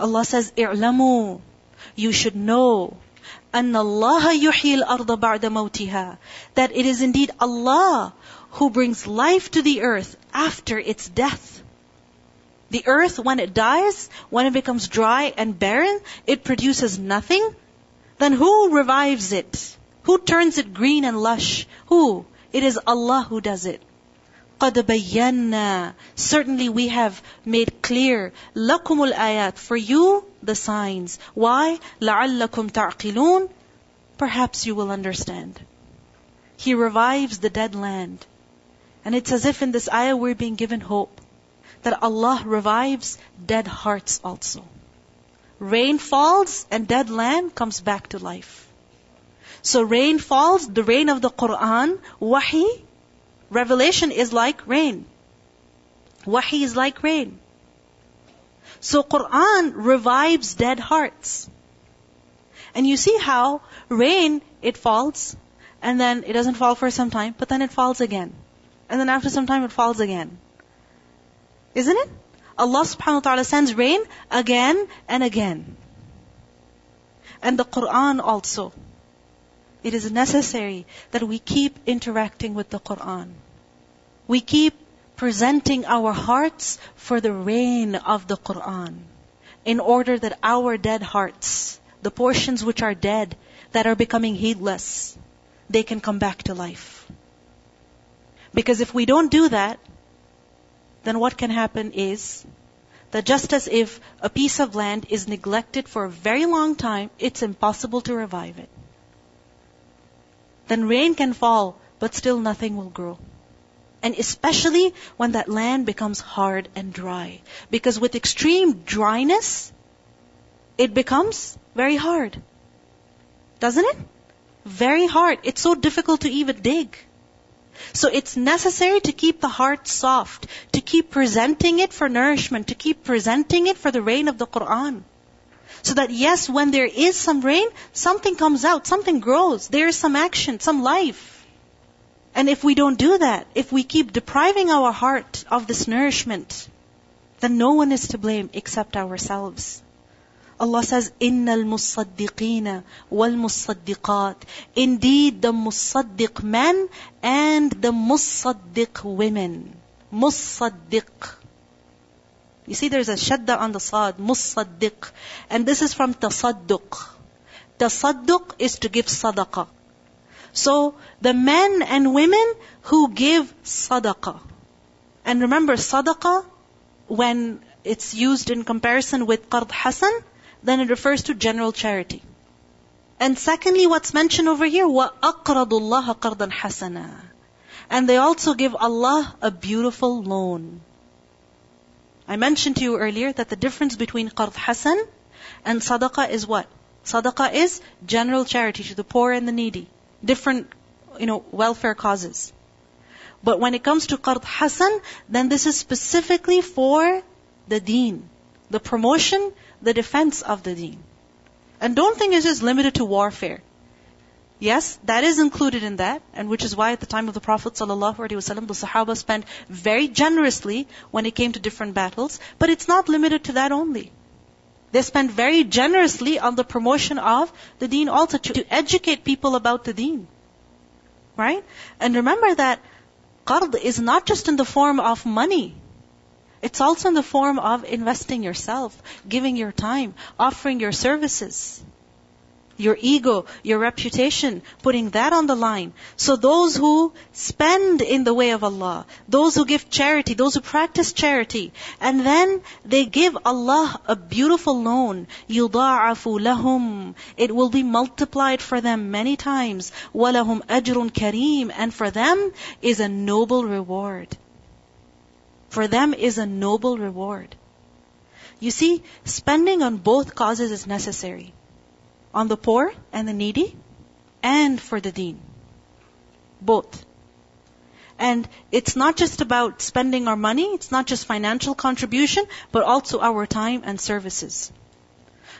Allah says, "I'lamu." You should know أن الله يحيي الأرض بعد موتها that it is indeed Allah who brings life to the earth after its death. The earth, when it dies, when it becomes dry and barren, it produces nothing. Then who revives it? Who turns it green and lush? Who? It is Allah who does it. قَدْ بَيَّنَّا Certainly we have made clear لَكُمُ الْآيَاتِ For you, the signs. Why? لَعَلَّكُمْ تَعْقِلُونَ Perhaps you will understand. He revives the dead land. And it's as if in this ayah we're being given hope that Allah revives dead hearts also. Rain falls and dead land comes back to life. So rain falls, the rain of the Quran, wahi, revelation is like rain. Wahi is like rain. So Quran revives dead hearts. And you see how rain, it falls, and then it doesn't fall for some time, but then it falls again. And then after some time it falls again. Isn't it? Allah subhanahu wa ta'ala sends rain again and again. And the Quran also. It is necessary that we keep interacting with the Quran. We keep presenting our hearts for the rain of the Quran. In order that our dead hearts, the portions which are dead, that are becoming heedless, they can come back to life. Because if we don't do that, then what can happen is that just as if a piece of land is neglected for a very long time, it's impossible to revive it. Then rain can fall, but still nothing will grow. And especially when that land becomes hard and dry. Because with extreme dryness, it becomes very hard. Doesn't it? Very hard. It's so difficult to even dig. So it's necessary to keep the heart soft, to keep presenting it for nourishment, to keep presenting it for the rain of the Quran. So that yes, when there is some rain, something comes out, something grows, there is some action, some life. And if we don't do that, if we keep depriving our heart of this nourishment, then no one is to blame except ourselves. Allah says, إِنَّ الْمُصَّدِّقِينَ وَالْمُصَّدِّقَاتِ Indeed, the musaddiq men and the musaddiq women. Musaddiq. You see, there's a shadda on the sad, musaddiq. And this is from tasadduq. Tasadduq is to give sadaqah. So, the men and women who give sadaqah. And remember, sadaqah, when it's used in comparison with qard hasan, then it refers to general charity. And secondly, what's mentioned over here, وَأَقْرَضُ اللَّهَ قَرْضًا حَسَنًا And they also give Allah a beautiful loan. I mentioned to you earlier that the difference between qard hasan and sadaqah is what? Sadaqah is general charity to the poor and the needy. Different, you know, welfare causes. But when it comes to qard hasan, then this is specifically for the deen. The promotion the defense of the deen. And don't think it's just limited to warfare. Yes, that is included in that, and which is why at the time of the Prophet ﷺ, the Sahaba spent very generously when it came to different battles, but it's not limited to that only. They spent very generously on the promotion of the deen also, to, to educate people about the deen. Right? And remember that qard is not just in the form of money. It's also in the form of investing yourself, giving your time, offering your services, your ego, your reputation, putting that on the line. So those who spend in the way of Allah, those who give charity, those who practice charity, and then they give Allah a beautiful loan, يُضَاعَفُ لَهُمْ It will be multiplied for them many times. وَلَهُمْ أَجْرٌ كَرِيمٌ And for them is a noble reward for them is a noble reward. You see, spending on both causes is necessary. On the poor and the needy, and for the deen. Both. And it's not just about spending our money, it's not just financial contribution, but also our time and services.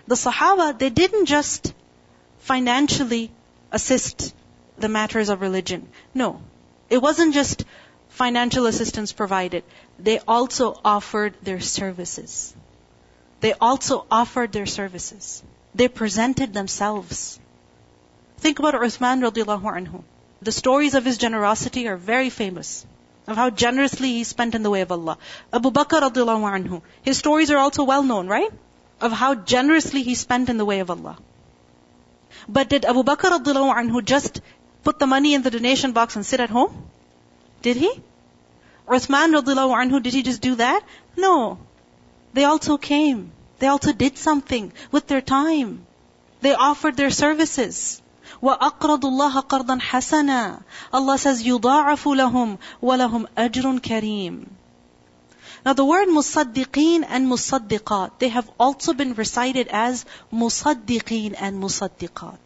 The Sahaba, they didn't just financially assist the matters of religion. No. It wasn't just financial assistance provided. They also offered their services. they also offered their services. They presented themselves. Think about Uthman radiallahu anhu. The stories of his generosity are very famous. Of how generously he spent in the way of Allah. Abu Bakr radiallahu anhu. His stories are also well known, right? Of how generously he spent in the way of Allah. But did Abu Bakr radiallahu anhu just put the money in the donation box and sit at home? Did he? Uthman radiallahu anhu, did he just do that? No. They also came. They also did something with their time. They offered their services. وَأَقْرَضُوا اللَّهَ قَرْضًا حَسَنًا Allah says, يُضَاعَفُ لَهُمْ وَلَهُمْ أَجْرٌ كَرِيمٌ Now the word musaddiqeen and musaddiqat, they have also been recited as musaddiqeen and musaddiqat.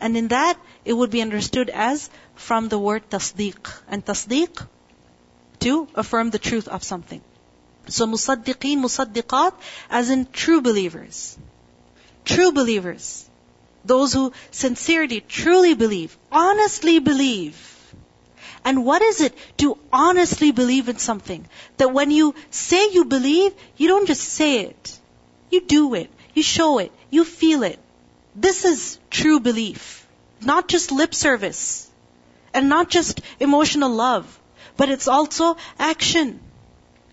And in that, it would be understood as from the word tasdeeq. And tasdeeq, to affirm the truth of something. So musaddiqeen, musaddiqat, as in true believers. True believers. Those who sincerely, truly believe, honestly believe. And what is it to honestly believe in something? That when you say you believe, you don't just say it. You do it. You show it. You feel it. This is true belief. Not just lip service. And not just emotional love. But it's also action.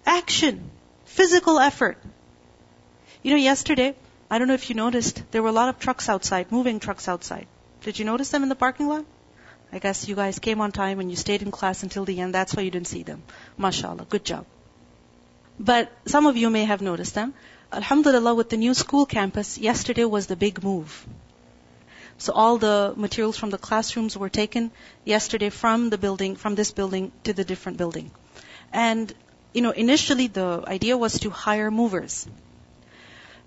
Action. Physical effort. You know, yesterday, I don't know if you noticed, there were a lot of trucks outside, moving trucks outside. Did you notice them in the parking lot? I guess you guys came on time and you stayed in class until the end. That's why you didn't see them. MashaAllah. Good job. But some of you may have noticed them. Alhamdulillah, with the new school campus, yesterday was the big move. So all the materials from the classrooms were taken yesterday from the building, from this building to the different building. And, you know, initially the idea was to hire movers.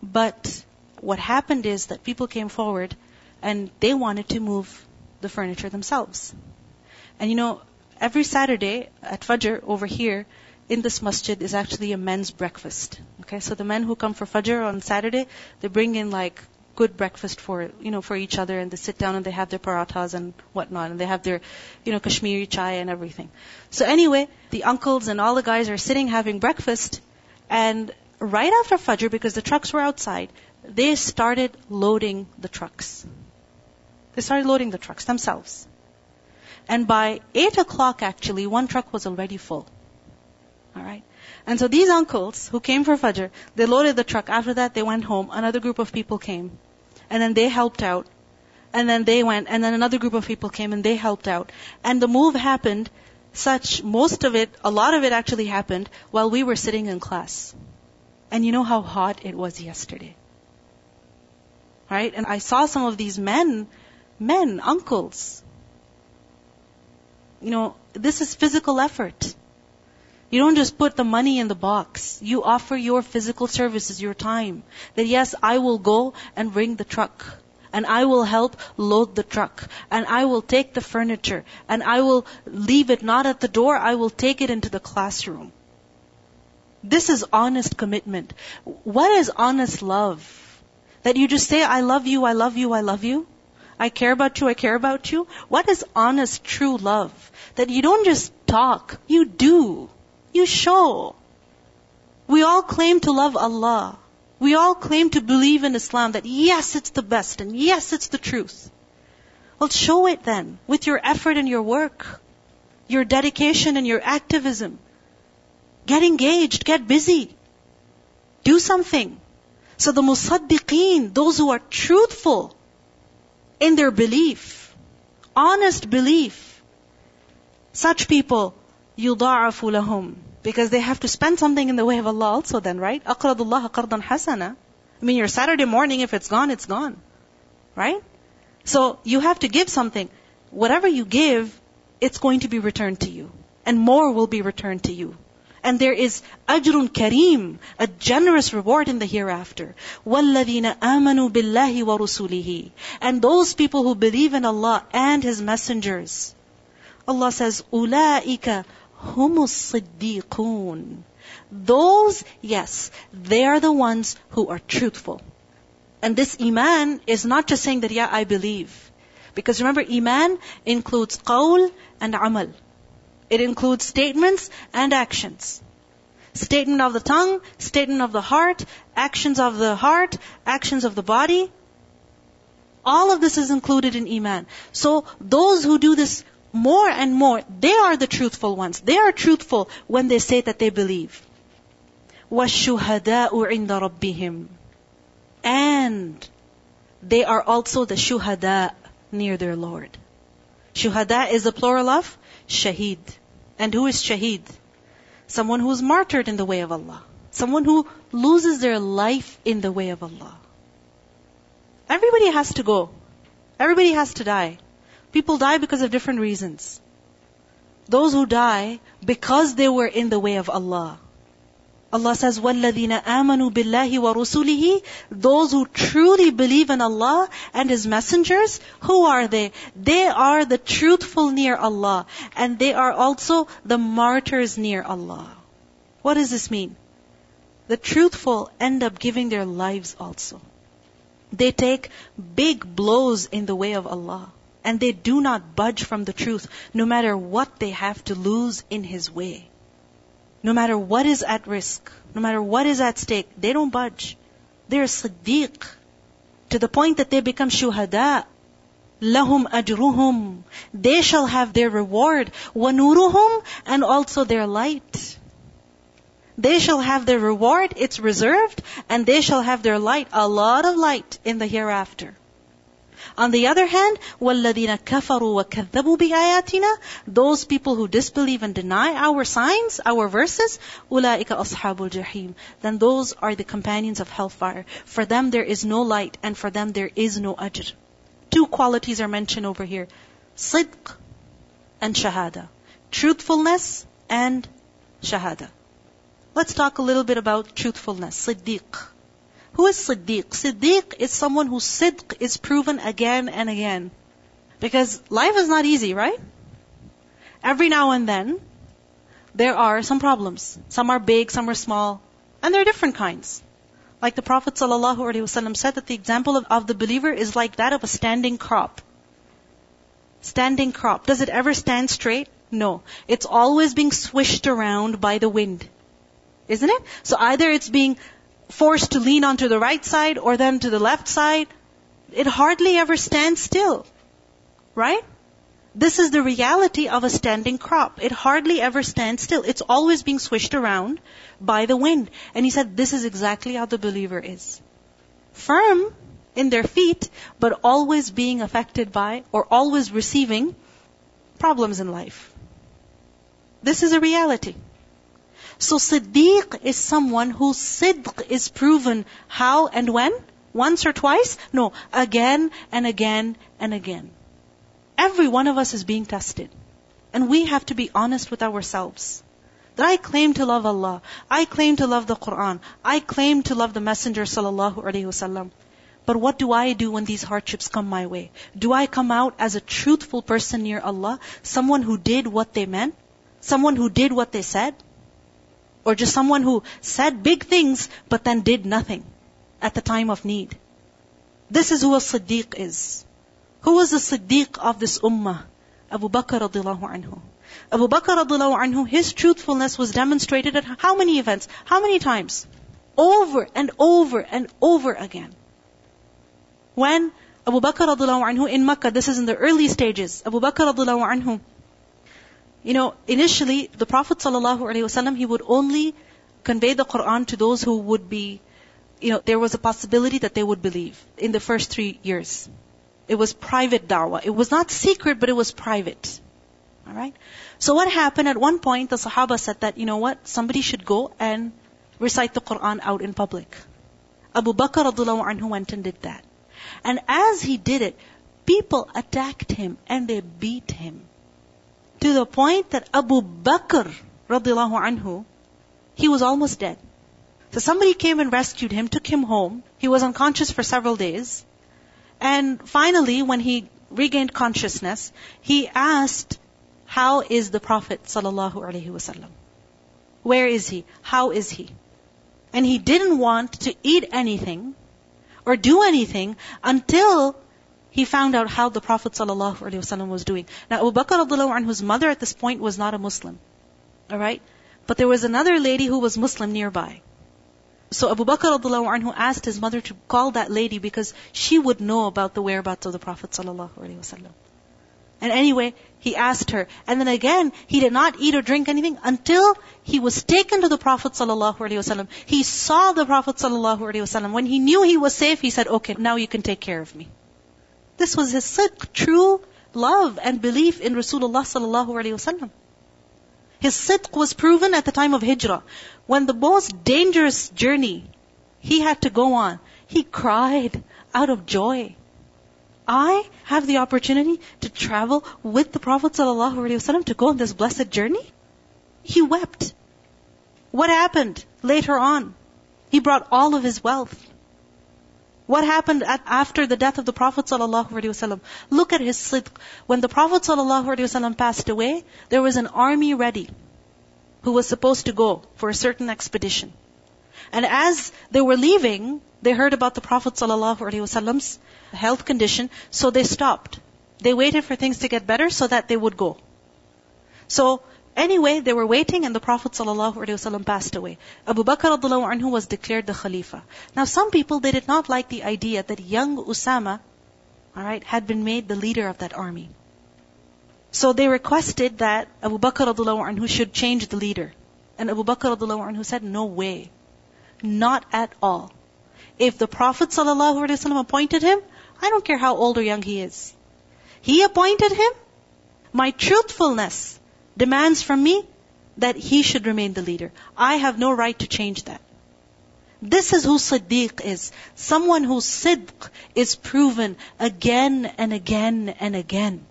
But what happened is that people came forward and they wanted to move the furniture themselves. And you know, every Saturday at Fajr over here in this masjid is actually a men's breakfast. Okay, so the men who come for Fajr on Saturday, they bring in like good breakfast for you know for each other and they sit down and they have their parathas and whatnot and they have their you know Kashmiri chai and everything. So anyway, the uncles and all the guys are sitting having breakfast and right after Fajr because the trucks were outside, they started loading the trucks. They started loading the trucks themselves. And by 8 o'clock actually, one truck was already full. Alright? And so these uncles who came for Fajr, they loaded the truck. After that, they went home. Another group of people came. And then they helped out. And then they went, and then another group of people came and they helped out. And the move happened such, most of it, a lot of it actually happened while we were sitting in class. And you know how hot it was yesterday. Right? And I saw some of these men, men, uncles. You know, this is physical effort. You don't just put the money in the box. You offer your physical services, your time. That yes, I will go and bring the truck. And I will help load the truck. And I will take the furniture. And I will leave it not at the door, I will take it into the classroom. This is honest commitment. What is honest love? That you just say, I love you, I love you, I love you? I care about you, I care about you? What is honest, true love? That you don't just talk, you do. You show. We all claim to love Allah. We all claim to believe in Islam that yes, it's the best and yes, it's the truth. Well, show it then with your effort and your work, your dedication and your activism. Get engaged, get busy. Do something. So the musaddiqeen, those who are truthful in their belief, honest belief, such people يُضَاعَفُ لَهُمْ Because they have to spend something in the way of Allah also then, right? أَقْرَضُ اللَّهَ قَرْضًا حَسَنًا I mean, your Saturday morning, if it's gone, it's gone. Right? So, you have to give something. Whatever you give, it's going to be returned to you. And more will be returned to you. And there is ajrun kareem, a generous reward in the hereafter. وَالَّذِينَ آمَنُوا بِاللَّهِ وَرُسُولِهِ And those people who believe in Allah and His messengers. Allah says, أُولَٰئِكَ humus siddiqun. Those, yes, they are the ones who are truthful. And this iman is not just saying that, yeah, I believe. Because remember, iman includes qawl and amal. It includes statements and actions. statement of the tongue, statement of the heart, actions of the heart, actions of the body. All of this is included in Iman. So those who do this more and more, they are the truthful ones. They are truthful when they say that they believe. وَالشُّهَدَاءُ عِنْدَ رَبِّهِمْ And they are also the shuhada near their Lord. Shuhada is the plural of shaheed. And who is shaheed? Someone who is martyred in the way of Allah. Someone who loses their life in the way of Allah. Everybody has to go. Everybody has to die. People die because of different reasons. Those who die because they were in the way of Allah. Allah says, وَالَّذِينَ آمَنُوا بِاللَّهِ وَرُسُولِهِ Those who truly believe in Allah and His messengers, who are they? They are the truthful near Allah. And they are also the martyrs near Allah. What does this mean? The truthful end up giving their lives also. They take big blows in the way of Allah. And they do not budge from the truth, no matter what they have to lose in His way. No matter what is at risk, no matter what is at stake, they don't budge. They're siddiq. To the point that they become shuhada. Lahum ajruhum. They shall have their reward. Wanuruhum and also their light. They shall have their reward, it's reserved, and they shall have their light, a lot of light in the hereafter. On the other hand, وَالَّذِينَ كَفَرُوا وَكَذَّبُوا بِآيَاتِنَا Those people who disbelieve and deny our signs, our verses, أُولَٰئِكَ أَصْحَابُ الْجَحِيمِ Then those are the companions of hellfire. For them there is no light, and for them there is no ajr. Two qualities are mentioned over here. Sidq and shahada. Truthfulness and shahada. Let's talk a little bit about truthfulness. Siddiq. Who is Siddiq? Siddiq is someone whose sidq is proven again and again. Because life is not easy, right? Every now and then, there are some problems. Some are big, some are small. And there are different kinds. Like the Prophet ﷺ said that the example of, of the believer is like that of a standing crop. Standing crop. Does it ever stand straight? No. It's always being swished around by the wind. Isn't it? So either it's being forced to lean onto the right side or then to the left side. It hardly ever stands still. Right? This is the reality of a standing crop. It hardly ever stands still. It's always being swished around by the wind. And he said, this is exactly how the believer is. Firm in their feet, but always being affected by or always receiving problems in life. This is a reality. So Siddiq is someone whose Sidq is proven how and when? Once or twice? No, again and again and again. Every one of us is being tested. And we have to be honest with ourselves. That I claim to love Allah. I claim to love the Quran. I claim to love the Messenger sallallahu alaihi wasallam. But what do I do when these hardships come my way? Do I come out as a truthful person near Allah? Someone who did what they meant? Someone who did what they said? Or just someone who said big things but then did nothing at the time of need. This is who a Siddiq is. Who was the Siddiq of this ummah? Abu Bakr radiallahu anhu. Abu Bakr radiallahu anhu, his truthfulness was demonstrated at how many events? How many times? Over and over and over again. When Abu Bakr radiallahu anhu in Makkah, this is in the early stages, Abu Bakr radiallahu anhu, you know, initially, the Prophet ﷺ, he would only convey the Quran to those who would be, you know, there was a possibility that they would believe in the first three years. It was private da'wah. It was not secret, but it was private. Alright? So what happened at one point, the Sahaba said that, you know what, somebody should go and recite the Quran out in public. Abu Bakr anhu went and did that. And as he did it, people attacked him and they beat him to the point that Abu Bakr radiallahu anhu, he was almost dead. So somebody came and rescued him, took him home. He was unconscious for several days. And finally, when he regained consciousness, he asked, how is the Prophet sallallahu alaihi wasallam? Where is he? How is he? And he didn't want to eat anything or do anything until he found out how the Prophet ﷺ was doing. Now Abu Bakr anhu's mother at this point was not a Muslim. Alright? But there was another lady who was Muslim nearby. So Abu Bakr anhu asked his mother to call that lady because she would know about the whereabouts of the Prophet sallallahu And anyway, he asked her. And then again, he did not eat or drink anything until he was taken to the Prophet sallallahu He saw the Prophet sallallahu When he knew he was safe, he said, okay, now you can take care of me. This was his sidq, true love and belief in Rasulullah sallallahu his sidq was proven at the time of hijrah. When the most dangerous journey he had to go on, he cried out of joy. I have the opportunity to travel with the Prophet ﷺ to go on this blessed journey? He wept. What happened later on? He brought all of his wealth. What happened at, after the death of the Prophet ﷺ? Look at his sidq. When the Prophet ﷺ passed away, there was an army ready who was supposed to go for a certain expedition. And as they were leaving, they heard about the Prophet ﷺ's health condition, so they stopped. They waited for things to get better so that they would go. So Anyway, they were waiting and the Prophet ﷺ passed away. Abu Bakr anhu was declared the Khalifa. Now some people, they did not like the idea that young Usama, alright, had been made the leader of that army. So they requested that Abu Bakr anhu should change the leader. And Abu Bakr anhu said, no way. Not at all. If the Prophet ﷺ appointed him, I don't care how old or young he is. He appointed him. My truthfulness demands from me that he should remain the leader. I have no right to change that. This is who Siddiq is. Someone whose Sidq is proven again and again and again.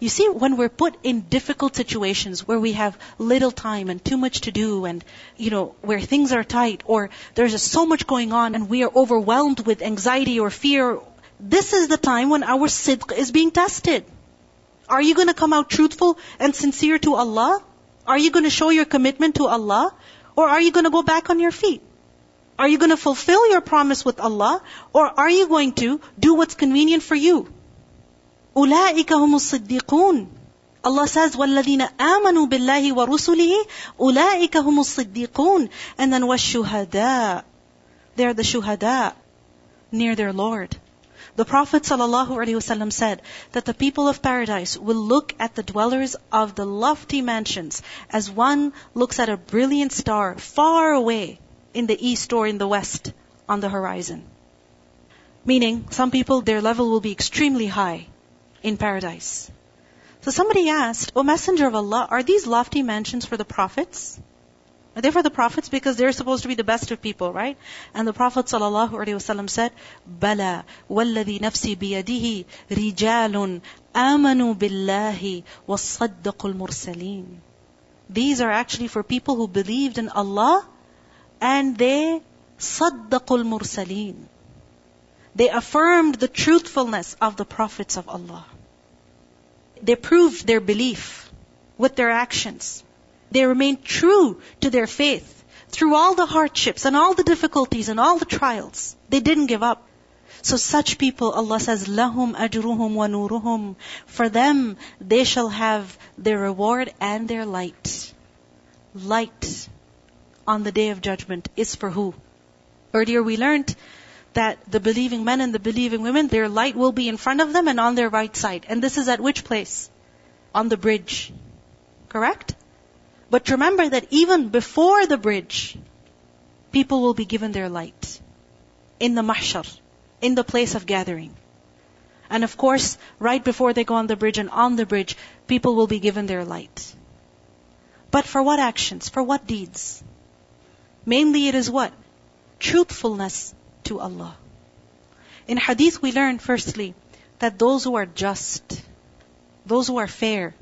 You see, when we're put in difficult situations where we have little time and too much to do and, you know, where things are tight or there's just so much going on and we are overwhelmed with anxiety or fear, this is the time when our sidq is being tested. Are you going to come out truthful and sincere to Allah? Are you going to show your commitment to Allah? Or are you going to go back on your feet? Are you going to fulfill your promise with Allah? Or are you going to do what's convenient for you? أولئك هم الصديقون Allah says, وَالَّذِينَ آمَنُوا بِاللَّهِ وَرُسُلِهِ أُولَٰئِكَ هُمُ الصِّدِّيقُونَ And then وَالشُّهَدَاء They're the shuhada near their Lord. The Prophet ﷺ said that the people of paradise will look at the dwellers of the lofty mansions as one looks at a brilliant star far away in the east or in the west on the horizon. Meaning, some people, their level will be extremely high in paradise. So somebody asked, O Messenger of Allah, are these lofty mansions for the prophets? Are they for the prophets? Because they're supposed to be the best of people, right? And the Prophet ﷺ said, Bala, والذي نفسي بيده رجال آمنوا بالله وصدقوا المرسلين. These are actually for people who believed in Allah and they صدقوا المرسلين. They affirmed the truthfulness of the prophets of Allah. They proved their belief with their actions. They remained true to their faith through all the hardships and all the difficulties and all the trials. They didn't give up. So such people, Allah says, lahum ajruhum wa nuruhum. For them, they shall have their reward and their light. Light on the day of judgment is for who? Earlier we learned that the believing men and the believing women, their light will be in front of them and on their right side. And this is at which place? On the bridge. Correct? But remember that even before the bridge, people will be given their light. In the mahshar, in the place of gathering. And of course, right before they go on the bridge and on the bridge, people will be given their light. But for what actions? For what deeds? Mainly it is what? Truthfulness to Allah. In hadith we learn firstly that those who are just, those who are fair,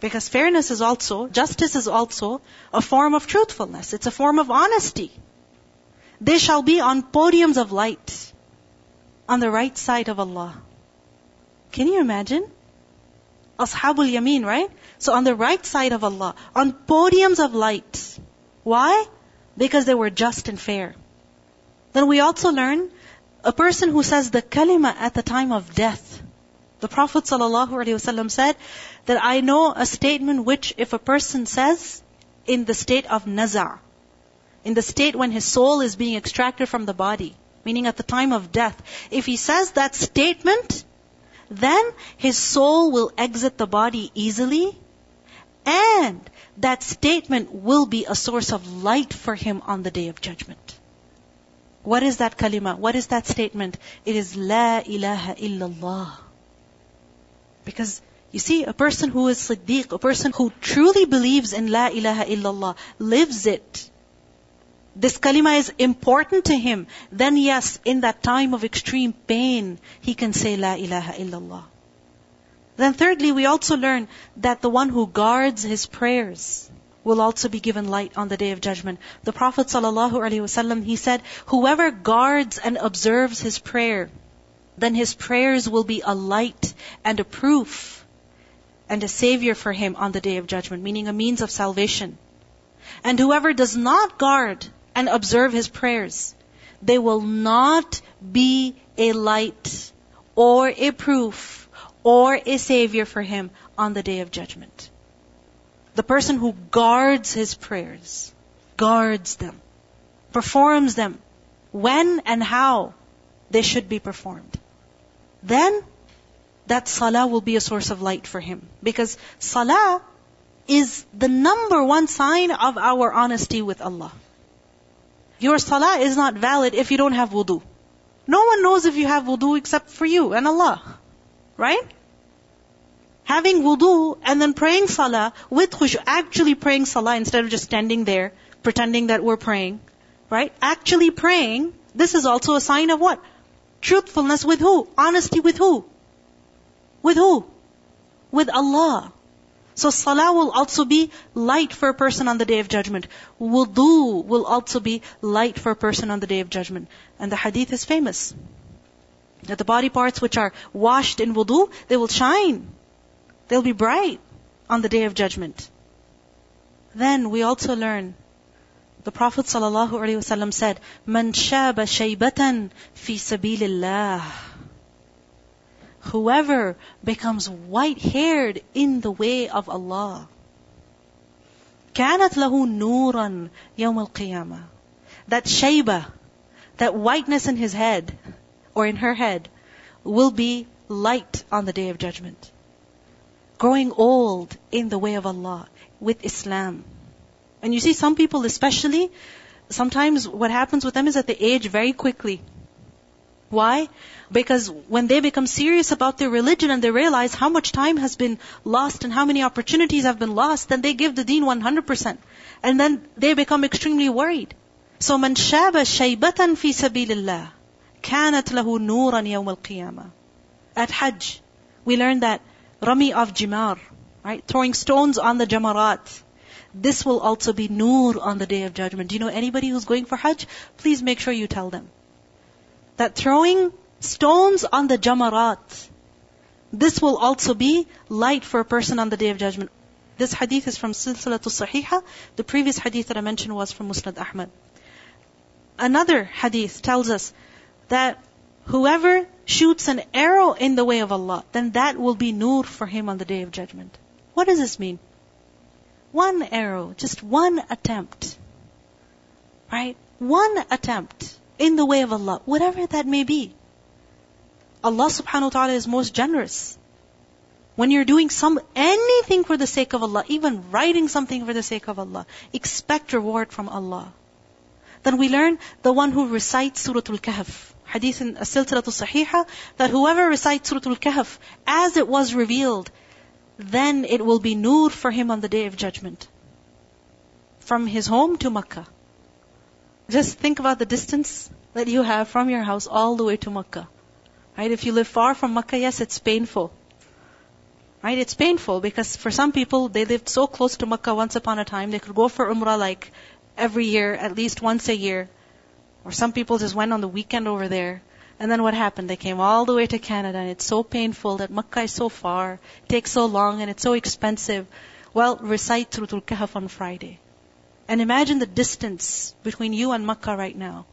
because fairness is also, justice is also a form of truthfulness. It's a form of honesty. They shall be on podiums of light on the right side of Allah. Can you imagine? Ashabul Yameen, right? So on the right side of Allah, on podiums of light. Why? Because they were just and fair. Then we also learn a person who says the kalima at the time of death. The Prophet ﷺ said that I know a statement which if a person says, in the state of naza, in the state when his soul is being extracted from the body, meaning at the time of death. If he says that statement, then his soul will exit the body easily, and that statement will be a source of light for him on the day of judgment. What is that kalima? What is that statement? It is La ilaha illallah. Because you see, a person who is Siddiq, a person who truly believes in La ilaha illallah, lives it. This kalima is important to him. Then yes, in that time of extreme pain, he can say La ilaha illallah. Then thirdly, we also learn that the one who guards his prayers will also be given light on the day of judgment. The Prophet ﷺ, he said, whoever guards and observes his prayer, then his prayers will be a light and a proof and a savior for him on the day of judgment, meaning a means of salvation. And whoever does not guard and observe his prayers, they will not be a light or a proof or a savior for him on the day of judgment. The person who guards his prayers, guards them, performs them when and how they should be performed. Then that salah will be a source of light for him. Because salah is the number one sign of our honesty with Allah. Your salah is not valid if you don't have wudu. No one knows if you have wudu except for you and Allah. Right? having wudu and then praying salah with khushu, actually praying salah instead of just standing there pretending that we're praying, right? Actually praying, this is also a sign of what? Truthfulness with who? Honesty with who? With who? With Allah. So salah will also be light for a person on the day of judgment. Wudu will also be light for a person on the day of judgment. And the hadith is famous. That the body parts which are washed in wudu, they will shine They'll be bright on the day of judgment. Then we also learn the Prophet ﷺ said, "Man shaba shaybatan fi sabilillah." Whoever becomes white-haired in the way of Allah, كانت له نورا يوم القيامة. That shayba, that whiteness in his head or in her head, will be light on the day of judgment growing old in the way of Allah with Islam. And you see some people especially, sometimes what happens with them is that they age very quickly. Why? Because when they become serious about their religion and they realize how much time has been lost and how many opportunities have been lost, then they give the deen 100%. And then they become extremely worried. So man shaba shaybatan fi sabilillah kanat lahu nuran yawm al-qiyamah. At Hajj, we learn that Rami of Jimar, right? Throwing stones on the Jamarat. This will also be nur on the day of judgment. Do you know anybody who's going for Hajj? Please make sure you tell them. That throwing stones on the Jamarat, this will also be light for a person on the day of judgment. This hadith is from Silsilatul Sahiha. The previous hadith that I mentioned was from Musnad Ahmad. Another hadith tells us that whoever shoots an arrow in the way of Allah, then that will be nur for him on the day of judgment. What does this mean? One arrow, just one attempt. Right? One attempt in the way of Allah, whatever that may be. Allah subhanahu wa ta'ala is most generous. When you're doing some, anything for the sake of Allah, even writing something for the sake of Allah, expect reward from Allah. Then we learn the one who recites Surah Al-Kahf, hadith in Silsilatul Sahiha, that whoever recites Surah Al-Kahf as it was revealed, then it will be nur for him on the day of judgment. From his home to Makkah. Just think about the distance that you have from your house all the way to Makkah. Right? If you live far from Makkah, yes, it's painful. Right? It's painful because for some people, they lived so close to Makkah once upon a time, they could go for Umrah like every year, at least once a year. Or some people just went on the weekend over there. And then what happened? They came all the way to Canada and it's so painful that Makkah is so far, it takes so long and it's so expensive. Well, recite Suratul Kahf on Friday. And imagine the distance between you and Makkah right now.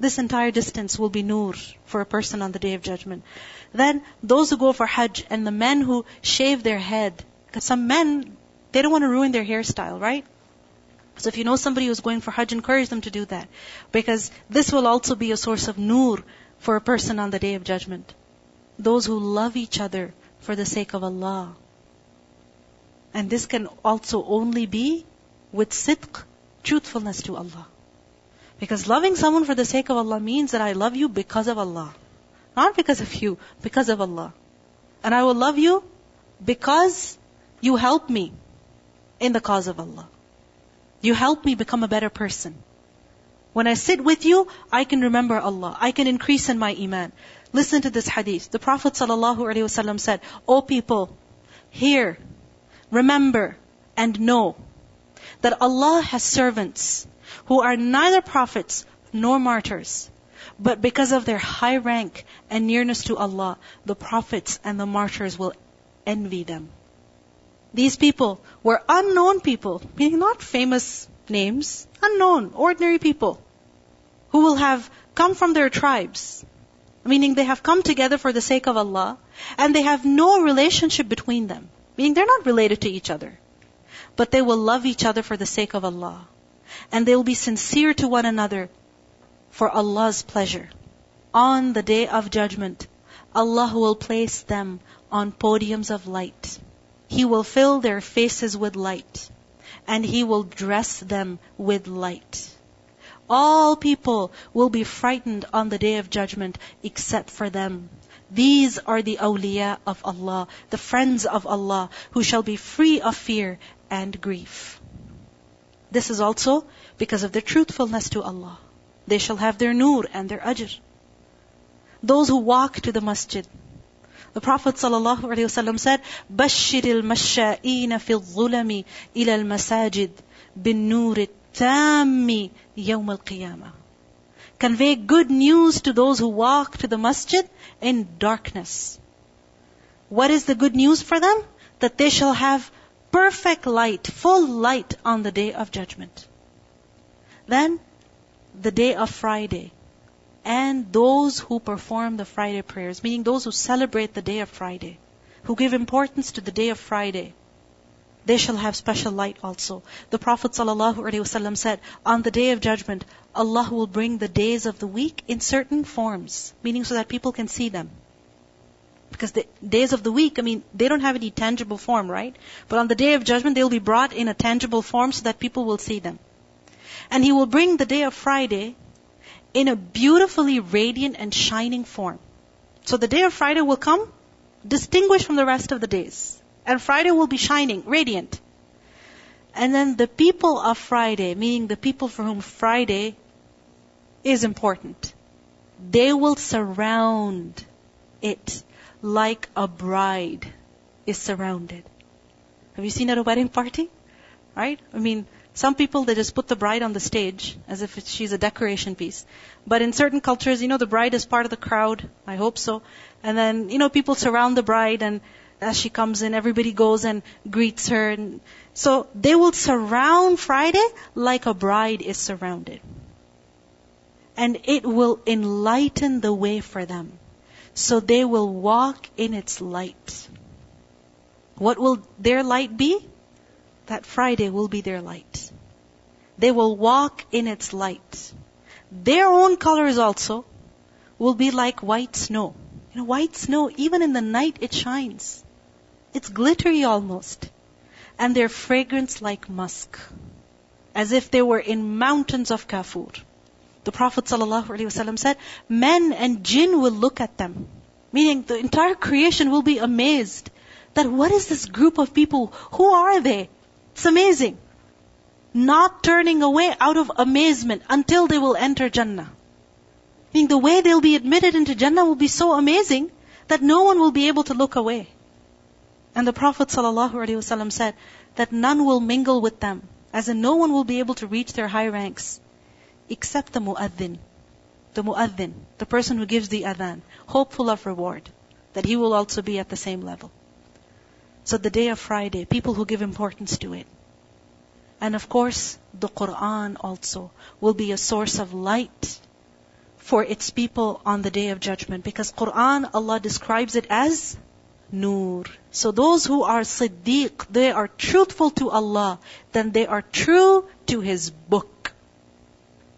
This entire distance will be nur for a person on the day of judgment. Then those who go for Hajj and the men who shave their head, because some men, they don't want to ruin their hairstyle, right? So if you know somebody who's going for Hajj, encourage them to do that. Because this will also be a source of nur for a person on the day of judgment. Those who love each other for the sake of Allah. And this can also only be with sidq, truthfulness to Allah. Because loving someone for the sake of Allah means that I love you because of Allah. Not because of you, because of Allah. And I will love you because you help me in the cause of Allah. You help me become a better person. When I sit with you, I can remember Allah. I can increase in my iman. Listen to this hadith. The Prophet ﷺ said, O people, hear, remember, and know that Allah has servants who are neither prophets nor martyrs. But because of their high rank and nearness to Allah, the prophets and the martyrs will envy them. These people were unknown people, meaning not famous names, unknown, ordinary people, who will have come from their tribes, meaning they have come together for the sake of Allah, and they have no relationship between them, meaning they're not related to each other, but they will love each other for the sake of Allah, and they will be sincere to one another for Allah's pleasure. On the day of judgment, Allah will place them on podiums of light he will fill their faces with light, and He will dress them with light. All people will be frightened on the day of judgment except for them. These are the awliya of Allah, the friends of Allah, who shall be free of fear and grief. This is also because of their truthfulness to Allah. They shall have their nur and their ajr. Those who walk to the masjid, the Prophet ﷺ said, بشر المشائين في الظلم إلى المساجد بالنور التام يوم القيامة. Convey good news to those who walk to the masjid in darkness. What is the good news for them? That they shall have perfect light, full light on the day of judgment. Then, the day of Friday, and those who perform the Friday prayers, meaning those who celebrate the day of Friday, who give importance to the day of Friday, they shall have special light also. The Prophet ﷺ said, on the day of judgment, Allah will bring the days of the week in certain forms, meaning so that people can see them. Because the days of the week, I mean, they don't have any tangible form, right? But on the day of judgment, they will be brought in a tangible form so that people will see them. And He will bring the day of Friday in a beautifully radiant and shining form. So the day of Friday will come distinguished from the rest of the days. And Friday will be shining, radiant. And then the people of Friday, meaning the people for whom Friday is important, they will surround it like a bride is surrounded. Have you seen at a wedding party? Right? I mean, some people, they just put the bride on the stage as if she's a decoration piece. But in certain cultures, you know, the bride is part of the crowd. I hope so. And then, you know, people surround the bride and as she comes in, everybody goes and greets her. And so they will surround Friday like a bride is surrounded. And it will enlighten the way for them. So they will walk in its light. What will their light be? That Friday will be their light. They will walk in its light. Their own colors also will be like white snow. You know, white snow, even in the night, it shines. It's glittery almost. And their fragrance like musk. As if they were in mountains of kafur. The Prophet ﷺ said, men and jinn will look at them. Meaning the entire creation will be amazed that what is this group of people? Who are they? It's amazing. Not turning away out of amazement until they will enter Jannah. I Meaning the way they'll be admitted into Jannah will be so amazing that no one will be able to look away. And the Prophet ﷺ said that none will mingle with them, as in no one will be able to reach their high ranks, except the mu'adhin. The mu'adhin, the person who gives the adhan, hopeful of reward, that he will also be at the same level. So the day of Friday, people who give importance to it. And of course, the Quran also will be a source of light for its people on the day of judgment. Because Quran, Allah describes it as Nur. So those who are Siddiq, they are truthful to Allah, then they are true to His book.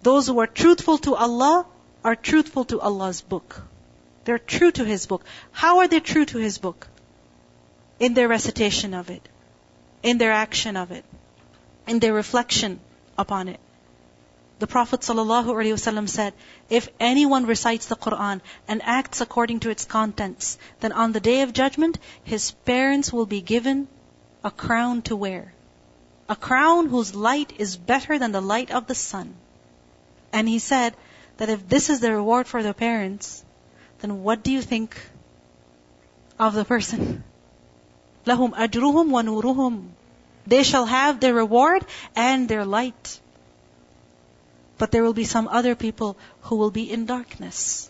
Those who are truthful to Allah are truthful to Allah's book. They're true to His book. How are they true to His book? In their recitation of it, in their action of it, in their reflection upon it. The Prophet ﷺ said, if anyone recites the Quran and acts according to its contents, then on the day of judgment, his parents will be given a crown to wear. A crown whose light is better than the light of the sun. And he said that if this is the reward for the parents, then what do you think of the person? لهم أجرهم ونورهم. They shall have their reward and their light. But there will be some other people who will be in darkness.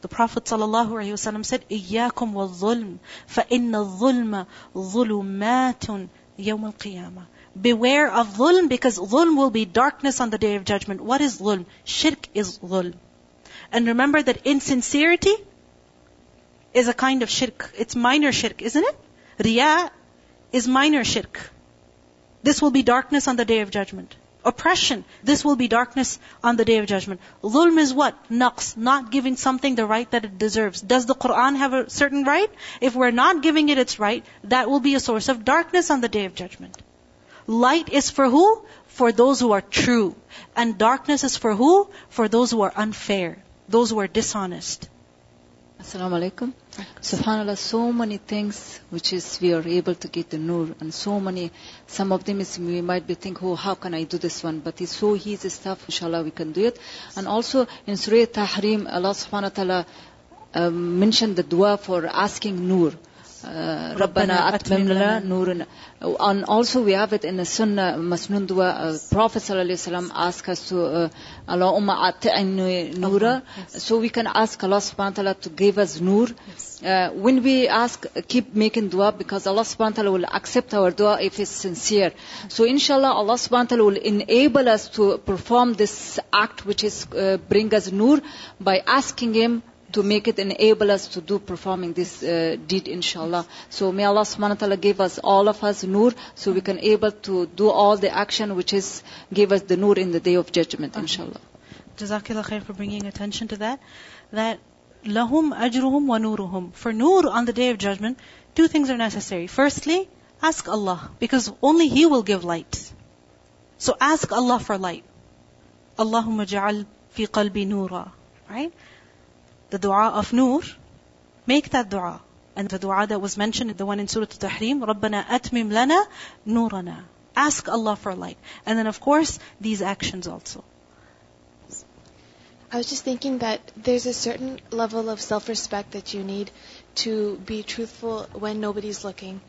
The Prophet ﷺ said, إِيَّاكُمْ وَالظُّلْمِ فَإِنَّ الظُّلْمَ ظُلُمَاتٌ يَوْمَ الْقِيَامَةِ Beware of dhulm because dhulm will be darkness on the day of judgment. What is dhulm? Shirk is dhulm. And remember that insincerity is a kind of shirk. It's minor shirk, isn't it? Riya is minor shirk. This will be darkness on the day of judgment. Oppression. This will be darkness on the day of judgment. Dhulm is what? Naqs. Not giving something the right that it deserves. Does the Quran have a certain right? If we're not giving it its right, that will be a source of darkness on the day of judgment. Light is for who? For those who are true. And darkness is for who? For those who are unfair. Those who are dishonest. Assalamu alaikum. Subhanallah, so many things which is we are able to get the nur, and so many. Some of them is we might be think, oh, how can I do this one? But it's so easy stuff. Inshallah, we can do it. And also in Surah Tahrim, Allah Subhanahu wa Taala um, mentioned the dua for asking nur. ربنا أتمم لنا نورنا and also we have it in the Sunnah Masnun dua uh, Prophet ﷺ asked us to uh, Allahumma ati'in nura so we can ask Allah subhanahu wa ta'ala to give us nur uh, when we ask keep making dua because Allah subhanahu wa ta'ala will accept our dua if it's sincere so inshallah Allah subhanahu wa ta'ala will enable us to perform this act which is uh, bring us nur by asking him to make it enable us to do performing this uh, deed inshallah. So may allah subhanahu wa ta'ala give us all of us nur so we can able to do all the action which is give us the nur in the day of judgment inshallah. Jazakallah khair for bringing attention to that. That lahum ajruhum wa nuruhum. For nur on the day of judgment two things are necessary. Firstly ask allah because only he will give light. So ask allah for light. Allahumma ja'al fi qalbi nura right the dua of Nur, make that dua. And the dua that was mentioned, the one in Surah Al-Tahrim, رَبَّنَا أَتْمِمْ لَنَا نُورَنَا Ask Allah for light. And then of course, these actions also. I was just thinking that there's a certain level of self-respect that you need to be truthful when nobody's looking.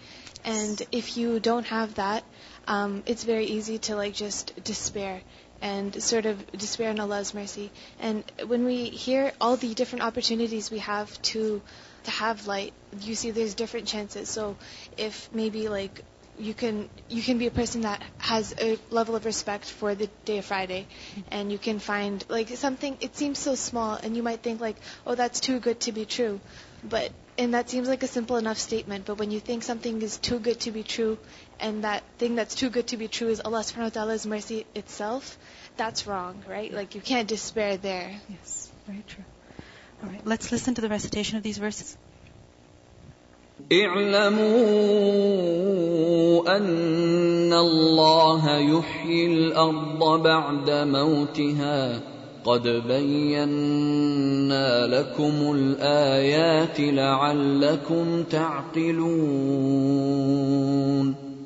And if you don't have that, um, it's very easy to like just despair and sort of despair in Allah's mercy. And when we hear all the different opportunities we have to to have light, you see there's different chances. So if maybe like you can you can be a person that has a level of respect for the day of Friday, and you can find like something. It seems so small, and you might think like, oh, that's too good to be true, but and that seems like a simple enough statement. But when you think something is too good to be true, and that thing that's too good to be true is Allah Subhanahu wa Taala's mercy itself, that's wrong, right? Like you can't despair there. Yes, very true. All right, let's listen to the recitation of these verses. اعلموا أن الله يحيي الأرض بعد موتها قد بينا لكم الآيات لعلكم تعقلون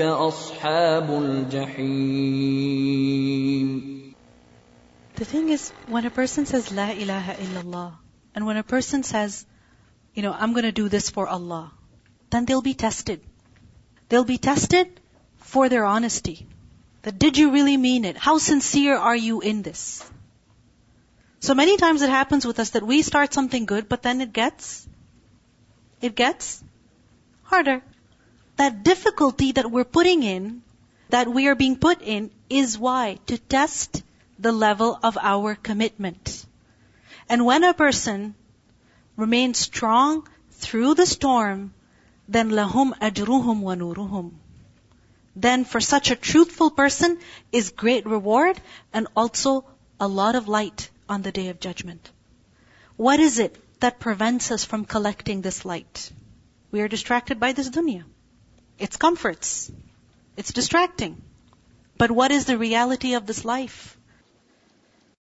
اصحاب الجحيم The thing is, when a person says La ilaha illallah, and when a person says, you know, I'm going to do this for Allah, then they'll be tested. They'll be tested for their honesty. That did you really mean it? How sincere are you in this? So many times it happens with us that we start something good, but then it gets, it gets harder. That difficulty that we're putting in, that we are being put in, is why? To test the level of our commitment. And when a person remains strong through the storm, then lahum ajruhum wa nuruhum. Then for such a truthful person is great reward and also a lot of light on the day of judgment. What is it that prevents us from collecting this light? We are distracted by this dunya. It's comforts. It's distracting. But what is the reality of this life?